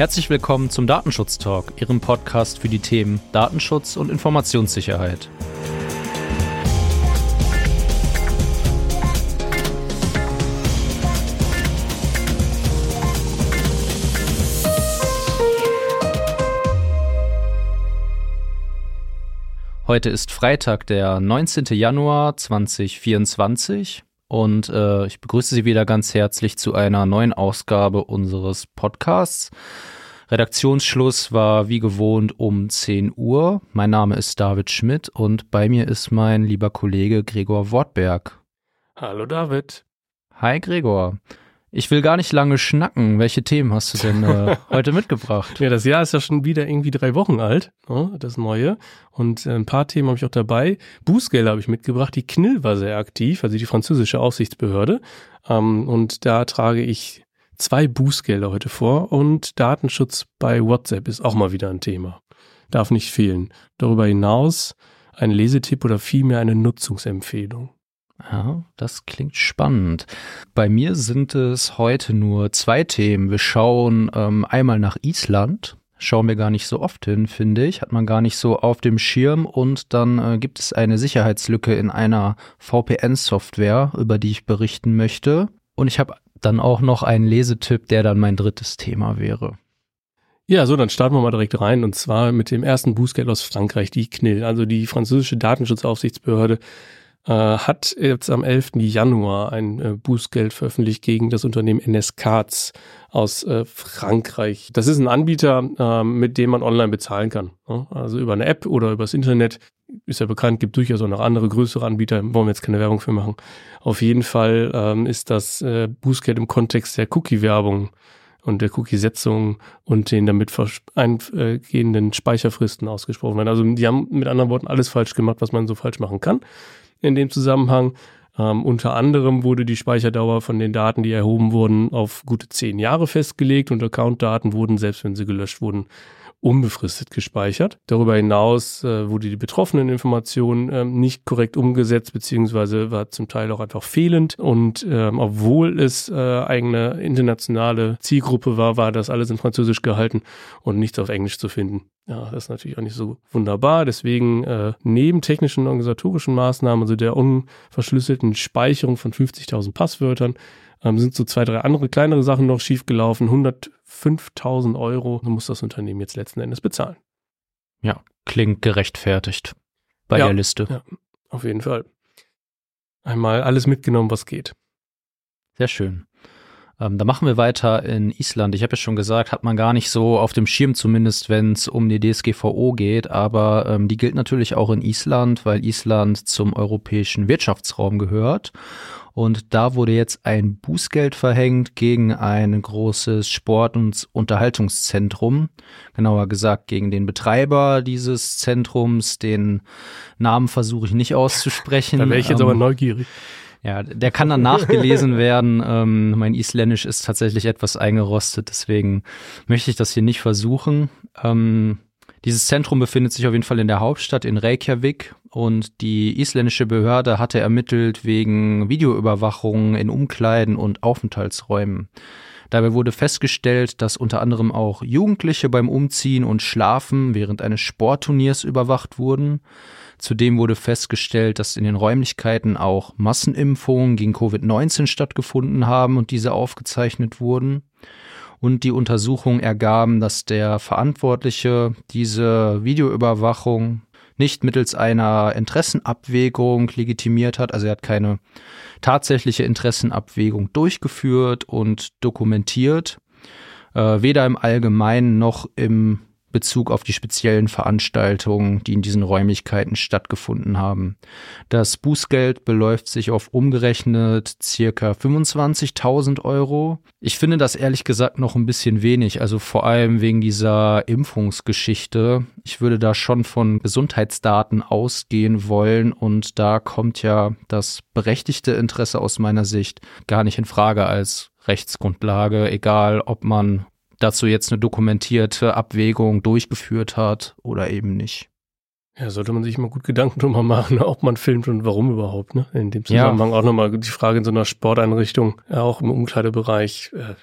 Herzlich willkommen zum Datenschutz Talk, Ihrem Podcast für die Themen Datenschutz und Informationssicherheit. Heute ist Freitag, der 19. Januar 2024 und äh, ich begrüße Sie wieder ganz herzlich zu einer neuen Ausgabe unseres Podcasts. Redaktionsschluss war wie gewohnt um 10 Uhr. Mein Name ist David Schmidt und bei mir ist mein lieber Kollege Gregor Wortberg. Hallo David. Hi Gregor. Ich will gar nicht lange schnacken. Welche Themen hast du denn äh, heute mitgebracht? Ja, das Jahr ist ja schon wieder irgendwie drei Wochen alt, ne, das neue. Und äh, ein paar Themen habe ich auch dabei. Bußgelder habe ich mitgebracht. Die KNIL war sehr aktiv, also die französische Aufsichtsbehörde. Ähm, und da trage ich zwei Bußgelder heute vor. Und Datenschutz bei WhatsApp ist auch mal wieder ein Thema. Darf nicht fehlen. Darüber hinaus ein Lesetipp oder vielmehr eine Nutzungsempfehlung. Ja, das klingt spannend. Bei mir sind es heute nur zwei Themen. Wir schauen ähm, einmal nach Island. Schauen wir gar nicht so oft hin, finde ich. Hat man gar nicht so auf dem Schirm. Und dann äh, gibt es eine Sicherheitslücke in einer VPN-Software, über die ich berichten möchte. Und ich habe dann auch noch einen Lesetipp, der dann mein drittes Thema wäre. Ja, so, dann starten wir mal direkt rein und zwar mit dem ersten Bußgeld aus Frankreich, die CNIL, also die französische Datenschutzaufsichtsbehörde äh, hat jetzt am 11. Januar ein äh, Bußgeld veröffentlicht gegen das Unternehmen NS Cards aus äh, Frankreich. Das ist ein Anbieter, äh, mit dem man online bezahlen kann. Ne? Also über eine App oder übers Internet. Ist ja bekannt, gibt durchaus auch noch andere größere Anbieter, wollen wir jetzt keine Werbung für machen. Auf jeden Fall ähm, ist das äh, Bußgeld im Kontext der Cookie-Werbung und der Cookie-Setzung und den damit eingehenden Speicherfristen ausgesprochen werden. Also die haben mit anderen Worten alles falsch gemacht, was man so falsch machen kann in dem Zusammenhang. Ähm, unter anderem wurde die Speicherdauer von den Daten, die erhoben wurden, auf gute zehn Jahre festgelegt und Accountdaten wurden, selbst wenn sie gelöscht wurden, unbefristet gespeichert. Darüber hinaus äh, wurde die betroffenen Information äh, nicht korrekt umgesetzt, beziehungsweise war zum Teil auch einfach fehlend. Und ähm, obwohl es äh, eigene internationale Zielgruppe war, war das alles in Französisch gehalten und nichts auf Englisch zu finden. Ja, das ist natürlich auch nicht so wunderbar. Deswegen äh, neben technischen und organisatorischen Maßnahmen, also der unverschlüsselten Speicherung von 50.000 Passwörtern, ähm, sind so zwei, drei andere kleinere Sachen noch schiefgelaufen. 105.000 Euro muss das Unternehmen jetzt letzten Endes bezahlen. Ja, klingt gerechtfertigt bei ja, der Liste. Ja, auf jeden Fall. Einmal alles mitgenommen, was geht. Sehr schön. Ähm, da machen wir weiter in Island. Ich habe ja schon gesagt, hat man gar nicht so auf dem Schirm, zumindest wenn es um die DSGVO geht. Aber ähm, die gilt natürlich auch in Island, weil Island zum europäischen Wirtschaftsraum gehört. Und da wurde jetzt ein Bußgeld verhängt gegen ein großes Sport- und Unterhaltungszentrum. Genauer gesagt gegen den Betreiber dieses Zentrums. Den Namen versuche ich nicht auszusprechen. da wäre ich jetzt ähm, aber neugierig. Ja, der kann dann nachgelesen werden. Ähm, mein Isländisch ist tatsächlich etwas eingerostet, deswegen möchte ich das hier nicht versuchen. Ähm, dieses Zentrum befindet sich auf jeden Fall in der Hauptstadt in Reykjavik und die isländische Behörde hatte ermittelt wegen Videoüberwachung in Umkleiden und Aufenthaltsräumen. Dabei wurde festgestellt, dass unter anderem auch Jugendliche beim Umziehen und Schlafen während eines Sportturniers überwacht wurden. Zudem wurde festgestellt, dass in den Räumlichkeiten auch Massenimpfungen gegen Covid-19 stattgefunden haben und diese aufgezeichnet wurden. Und die Untersuchungen ergaben, dass der Verantwortliche diese Videoüberwachung nicht mittels einer Interessenabwägung legitimiert hat. Also er hat keine tatsächliche Interessenabwägung durchgeführt und dokumentiert, äh, weder im Allgemeinen noch im Bezug auf die speziellen Veranstaltungen, die in diesen Räumlichkeiten stattgefunden haben. Das Bußgeld beläuft sich auf umgerechnet circa 25.000 Euro. Ich finde das ehrlich gesagt noch ein bisschen wenig, also vor allem wegen dieser Impfungsgeschichte. Ich würde da schon von Gesundheitsdaten ausgehen wollen und da kommt ja das berechtigte Interesse aus meiner Sicht gar nicht in Frage als Rechtsgrundlage, egal ob man dazu jetzt eine dokumentierte Abwägung durchgeführt hat oder eben nicht. Ja, sollte man sich mal gut Gedanken drüber machen, ob man filmt und warum überhaupt. Ne? In dem Zusammenhang ja. auch nochmal die Frage in so einer Sporteinrichtung, auch im Umkleidebereich. Äh,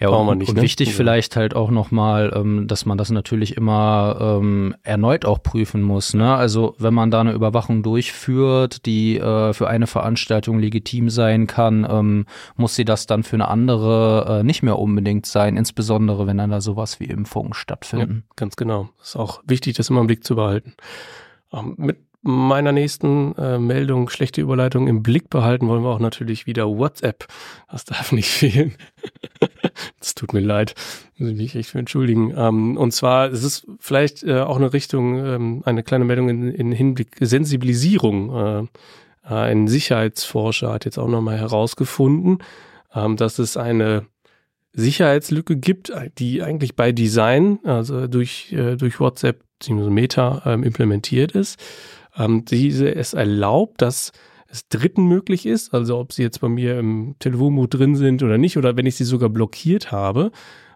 Ja, und, nicht, und ne? wichtig ja. vielleicht halt auch nochmal, ähm, dass man das natürlich immer ähm, erneut auch prüfen muss. Ne? Also wenn man da eine Überwachung durchführt, die äh, für eine Veranstaltung legitim sein kann, ähm, muss sie das dann für eine andere äh, nicht mehr unbedingt sein, insbesondere wenn dann da sowas wie Impfungen stattfinden. Ja, ganz genau. Ist auch wichtig, das immer im Blick zu behalten. Ähm, mit meiner nächsten äh, Meldung, schlechte Überleitung im Blick behalten, wollen wir auch natürlich wieder WhatsApp. Das darf nicht fehlen. Es tut mir leid, muss ich mich echt für entschuldigen. Ähm, und zwar es ist vielleicht äh, auch eine Richtung, ähm, eine kleine Meldung in, in Hinblick Sensibilisierung. Äh, ein Sicherheitsforscher hat jetzt auch nochmal herausgefunden, ähm, dass es eine Sicherheitslücke gibt, die eigentlich bei Design, also durch, äh, durch WhatsApp bzw. Meta ähm, implementiert ist ähm, diese es erlaubt, dass es Dritten möglich ist, also ob sie jetzt bei mir im Telefonmut drin sind oder nicht, oder wenn ich sie sogar blockiert habe,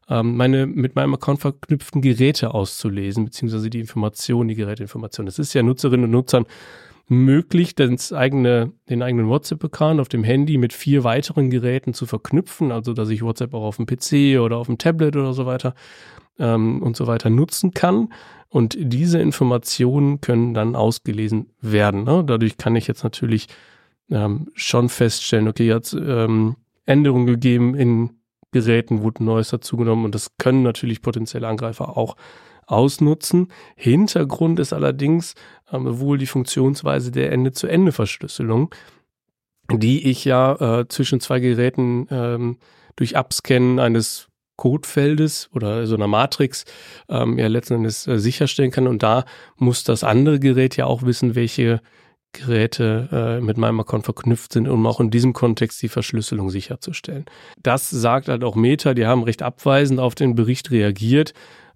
ähm, meine mit meinem Account verknüpften Geräte auszulesen, beziehungsweise die Informationen, die Geräteinformationen. Es ist ja Nutzerinnen und Nutzern möglich, das eigene, den eigenen WhatsApp-Account auf dem Handy mit vier weiteren Geräten zu verknüpfen, also dass ich WhatsApp auch auf dem PC oder auf dem Tablet oder so weiter ähm, und so weiter nutzen kann. Und diese Informationen können dann ausgelesen werden. Ne? Dadurch kann ich jetzt natürlich ähm, schon feststellen, okay, jetzt ähm, Änderungen gegeben in Geräten, wurde Neues dazugenommen und das können natürlich potenzielle Angreifer auch ausnutzen. Hintergrund ist allerdings ähm, wohl die Funktionsweise der Ende-zu-Ende-Verschlüsselung, die ich ja äh, zwischen zwei Geräten ähm, durch Abscannen eines Codefeldes oder so einer Matrix ähm, ja letzten Endes äh, sicherstellen kann. Und da muss das andere Gerät ja auch wissen, welche Geräte äh, mit meinem Account verknüpft sind, um auch in diesem Kontext die Verschlüsselung sicherzustellen. Das sagt halt auch Meta, die haben recht abweisend auf den Bericht reagiert,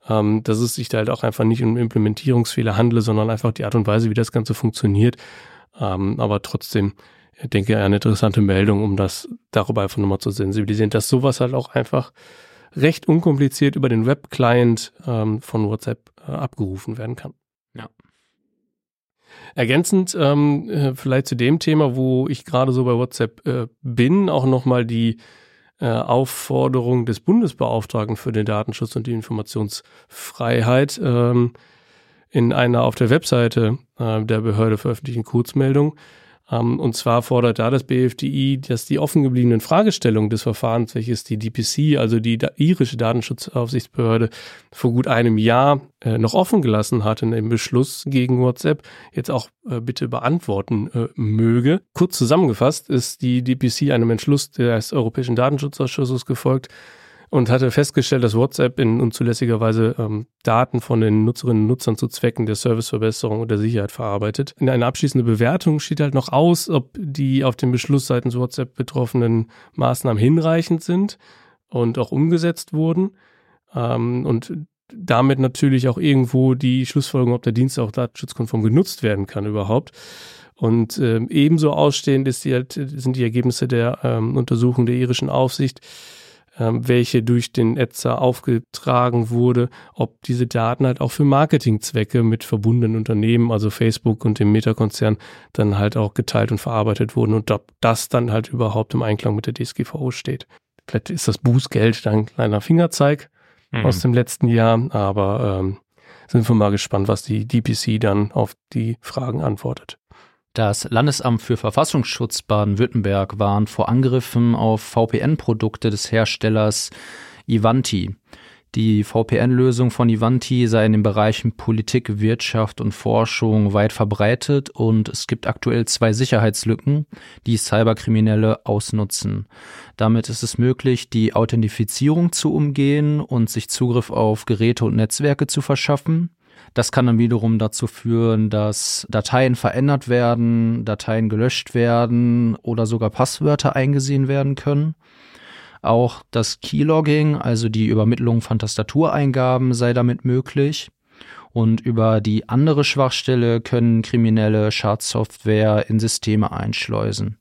ähm, dass es sich da halt auch einfach nicht um Implementierungsfehler handle, sondern einfach die Art und Weise, wie das Ganze funktioniert. Ähm, aber trotzdem ich denke eine interessante Meldung, um das darüber einfach nochmal zu sensibilisieren, dass sowas halt auch einfach recht unkompliziert über den Web-Client ähm, von WhatsApp äh, abgerufen werden kann. Ja. Ergänzend ähm, äh, vielleicht zu dem Thema, wo ich gerade so bei WhatsApp äh, bin, auch nochmal die äh, Aufforderung des Bundesbeauftragten für den Datenschutz und die Informationsfreiheit ähm, in einer auf der Webseite äh, der Behörde veröffentlichten Kurzmeldung und zwar fordert da das BFDI, dass die offen gebliebenen Fragestellungen des Verfahrens, welches die DPC, also die irische Datenschutzaufsichtsbehörde, vor gut einem Jahr äh, noch offen gelassen hat in dem Beschluss gegen WhatsApp, jetzt auch äh, bitte beantworten äh, möge. Kurz zusammengefasst ist die DPC einem Entschluss des Europäischen Datenschutzausschusses gefolgt, und hatte festgestellt, dass WhatsApp in unzulässiger Weise ähm, Daten von den Nutzerinnen und Nutzern zu Zwecken der Serviceverbesserung und der Sicherheit verarbeitet. In einer abschließenden Bewertung steht halt noch aus, ob die auf den Beschluss seitens WhatsApp betroffenen Maßnahmen hinreichend sind und auch umgesetzt wurden. Ähm, und damit natürlich auch irgendwo die Schlussfolgerung, ob der Dienst auch datenschutzkonform genutzt werden kann überhaupt. Und ähm, ebenso ausstehend ist die halt, sind die Ergebnisse der ähm, Untersuchung der irischen Aufsicht, welche durch den Etzer aufgetragen wurde, ob diese Daten halt auch für Marketingzwecke mit verbundenen Unternehmen, also Facebook und dem Meta-Konzern, dann halt auch geteilt und verarbeitet wurden und ob das dann halt überhaupt im Einklang mit der DSGVO steht. Vielleicht ist das Bußgeld dann ein kleiner Fingerzeig mhm. aus dem letzten Jahr, aber ähm, sind wir mal gespannt, was die DPC dann auf die Fragen antwortet. Das Landesamt für Verfassungsschutz Baden-Württemberg warnt vor Angriffen auf VPN-Produkte des Herstellers Ivanti. Die VPN-Lösung von Ivanti sei in den Bereichen Politik, Wirtschaft und Forschung weit verbreitet und es gibt aktuell zwei Sicherheitslücken, die Cyberkriminelle ausnutzen. Damit ist es möglich, die Authentifizierung zu umgehen und sich Zugriff auf Geräte und Netzwerke zu verschaffen. Das kann dann wiederum dazu führen, dass Dateien verändert werden, Dateien gelöscht werden oder sogar Passwörter eingesehen werden können. Auch das Keylogging, also die Übermittlung von Tastatureingaben, sei damit möglich. Und über die andere Schwachstelle können Kriminelle Schadsoftware in Systeme einschleusen.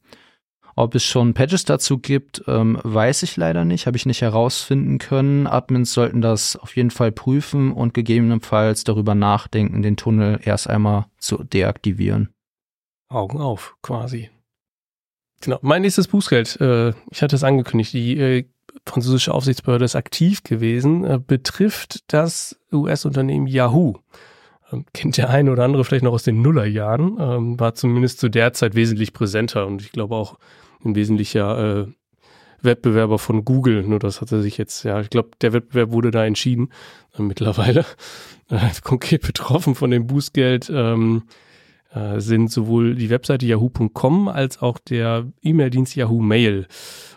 Ob es schon Patches dazu gibt, ähm, weiß ich leider nicht, habe ich nicht herausfinden können. Admins sollten das auf jeden Fall prüfen und gegebenenfalls darüber nachdenken, den Tunnel erst einmal zu deaktivieren. Augen auf, quasi. Genau. Mein nächstes Bußgeld, äh, ich hatte es angekündigt, die äh, französische Aufsichtsbehörde ist aktiv gewesen, äh, betrifft das US-Unternehmen Yahoo. Ähm, kennt der eine oder andere vielleicht noch aus den Nullerjahren, ähm, war zumindest zu der Zeit wesentlich präsenter und ich glaube auch ein wesentlicher äh, Wettbewerber von Google. Nur das hatte sich jetzt, ja, ich glaube, der Wettbewerb wurde da entschieden äh, mittlerweile. Äh, konkret betroffen von dem Bußgeld ähm, äh, sind sowohl die Webseite yahoo.com als auch der E-Mail-Dienst Yahoo Mail.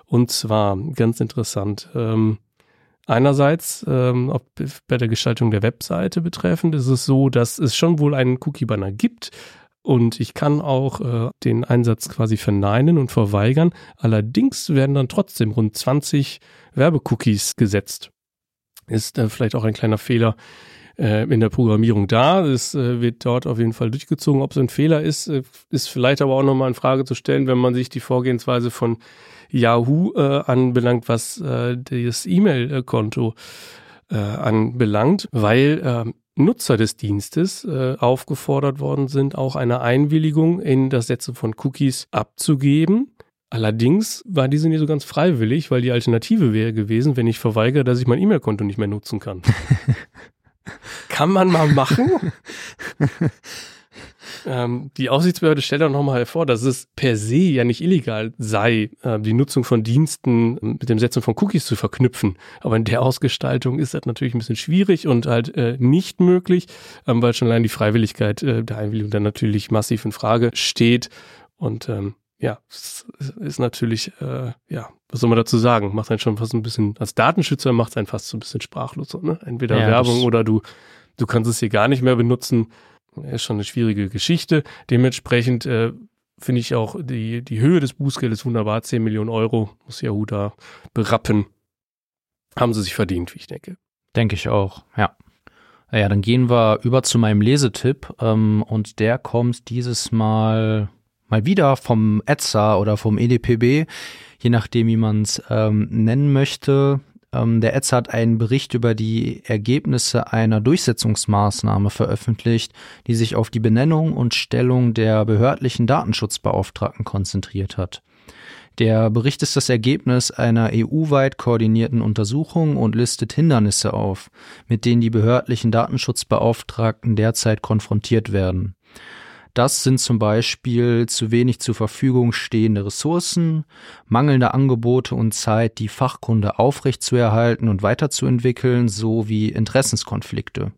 Und zwar ganz interessant. Ähm, Einerseits, ähm, ob bei der Gestaltung der Webseite betreffend, ist es so, dass es schon wohl einen Cookie-Banner gibt, und ich kann auch äh, den Einsatz quasi verneinen und verweigern. Allerdings werden dann trotzdem rund 20 Werbecookies gesetzt. Ist äh, vielleicht auch ein kleiner Fehler äh, in der Programmierung da. Es äh, wird dort auf jeden Fall durchgezogen. Ob es ein Fehler ist, äh, ist vielleicht aber auch nochmal in Frage zu stellen, wenn man sich die Vorgehensweise von Yahoo äh, anbelangt, was das E-Mail-Konto äh, anbelangt, weil äh, Nutzer des Dienstes äh, aufgefordert worden sind, auch eine Einwilligung in das Setzen von Cookies abzugeben. Allerdings war diese nicht so ganz freiwillig, weil die Alternative wäre gewesen, wenn ich verweigere, dass ich mein E-Mail-Konto nicht mehr nutzen kann. kann man mal machen. Ähm, die Aufsichtsbehörde stellt auch nochmal hervor, dass es per se ja nicht illegal sei, äh, die Nutzung von Diensten mit dem Setzen von Cookies zu verknüpfen. Aber in der Ausgestaltung ist das natürlich ein bisschen schwierig und halt äh, nicht möglich, ähm, weil schon allein die Freiwilligkeit äh, der Einwilligung dann natürlich massiv in Frage steht. Und ähm, ja, es ist natürlich, äh, ja, was soll man dazu sagen? Macht einen schon fast ein bisschen, als Datenschützer macht es einen fast so ein bisschen sprachlos. Ne? Entweder ja, Werbung oder du, du kannst es hier gar nicht mehr benutzen ist schon eine schwierige Geschichte. Dementsprechend äh, finde ich auch die, die Höhe des Bußgeldes wunderbar. 10 Millionen Euro muss Yahoo da berappen. Haben sie sich verdient, wie ich denke. Denke ich auch, ja. Ja, dann gehen wir über zu meinem Lesetipp ähm, und der kommt dieses Mal mal wieder vom ETSA oder vom EDPB, je nachdem, wie man es ähm, nennen möchte. Ähm, der ETZ hat einen Bericht über die Ergebnisse einer Durchsetzungsmaßnahme veröffentlicht, die sich auf die Benennung und Stellung der behördlichen Datenschutzbeauftragten konzentriert hat. Der Bericht ist das Ergebnis einer EU-weit koordinierten Untersuchung und listet Hindernisse auf, mit denen die behördlichen Datenschutzbeauftragten derzeit konfrontiert werden. Das sind zum Beispiel zu wenig zur Verfügung stehende Ressourcen, mangelnde Angebote und Zeit, die Fachkunde aufrechtzuerhalten und weiterzuentwickeln, sowie Interessenskonflikte.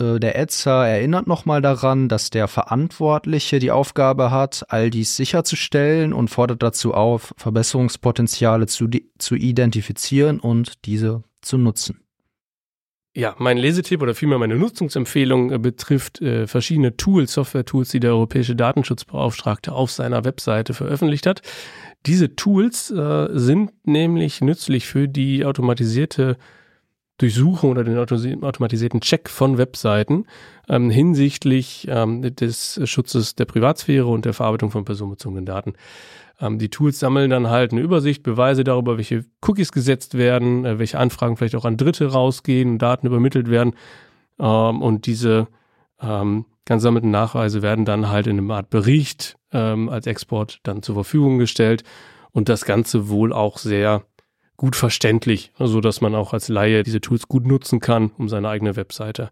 Äh, der ETSA erinnert nochmal daran, dass der Verantwortliche die Aufgabe hat, all dies sicherzustellen und fordert dazu auf, Verbesserungspotenziale zu, zu identifizieren und diese zu nutzen. Ja, mein Lesetipp oder vielmehr meine Nutzungsempfehlung äh, betrifft äh, verschiedene Tools, Software-Tools, die der Europäische Datenschutzbeauftragte auf seiner Webseite veröffentlicht hat. Diese Tools äh, sind nämlich nützlich für die automatisierte Durchsuchung oder den automatisierten Check von Webseiten ähm, hinsichtlich ähm, des Schutzes der Privatsphäre und der Verarbeitung von personenbezogenen Daten. Ähm, die Tools sammeln dann halt eine Übersicht, Beweise darüber, welche Cookies gesetzt werden, äh, welche Anfragen vielleicht auch an Dritte rausgehen, Daten übermittelt werden. Ähm, und diese ähm, gesammelten Nachweise werden dann halt in einer Art Bericht ähm, als Export dann zur Verfügung gestellt. Und das Ganze wohl auch sehr gut verständlich, so dass man auch als Laie diese Tools gut nutzen kann, um seine eigene Webseite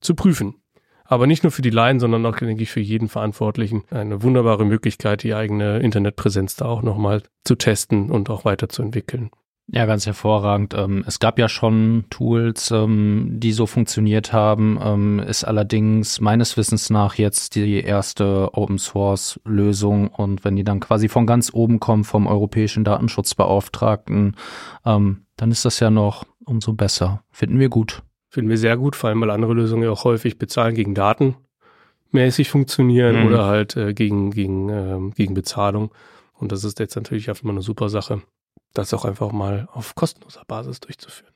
zu prüfen. Aber nicht nur für die Laien, sondern auch, denke ich, für jeden Verantwortlichen eine wunderbare Möglichkeit, die eigene Internetpräsenz da auch nochmal zu testen und auch weiterzuentwickeln. Ja, ganz hervorragend. Ähm, es gab ja schon Tools, ähm, die so funktioniert haben, ähm, ist allerdings meines Wissens nach jetzt die erste Open Source Lösung und wenn die dann quasi von ganz oben kommen vom europäischen Datenschutzbeauftragten, dann ist das ja noch umso besser. Finden wir gut. Finden wir sehr gut, vor allem weil andere Lösungen ja auch häufig bezahlen gegen Daten mäßig funktionieren mhm. oder halt äh, gegen, gegen, gegen Bezahlung. Und das ist jetzt natürlich einfach mal eine super Sache, das auch einfach mal auf kostenloser Basis durchzuführen.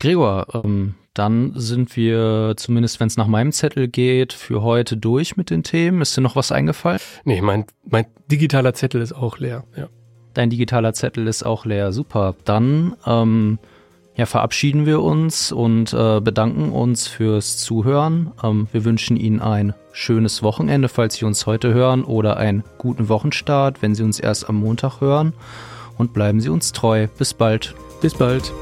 Gregor, ähm, dann sind wir, zumindest wenn es nach meinem Zettel geht, für heute durch mit den Themen. Ist dir noch was eingefallen? Nee, mein, mein digitaler Zettel ist auch leer, ja. Dein digitaler Zettel ist auch leer, super. Dann ähm, ja, verabschieden wir uns und äh, bedanken uns fürs Zuhören. Ähm, wir wünschen Ihnen ein schönes Wochenende, falls Sie uns heute hören, oder einen guten Wochenstart, wenn Sie uns erst am Montag hören. Und bleiben Sie uns treu. Bis bald. Bis bald.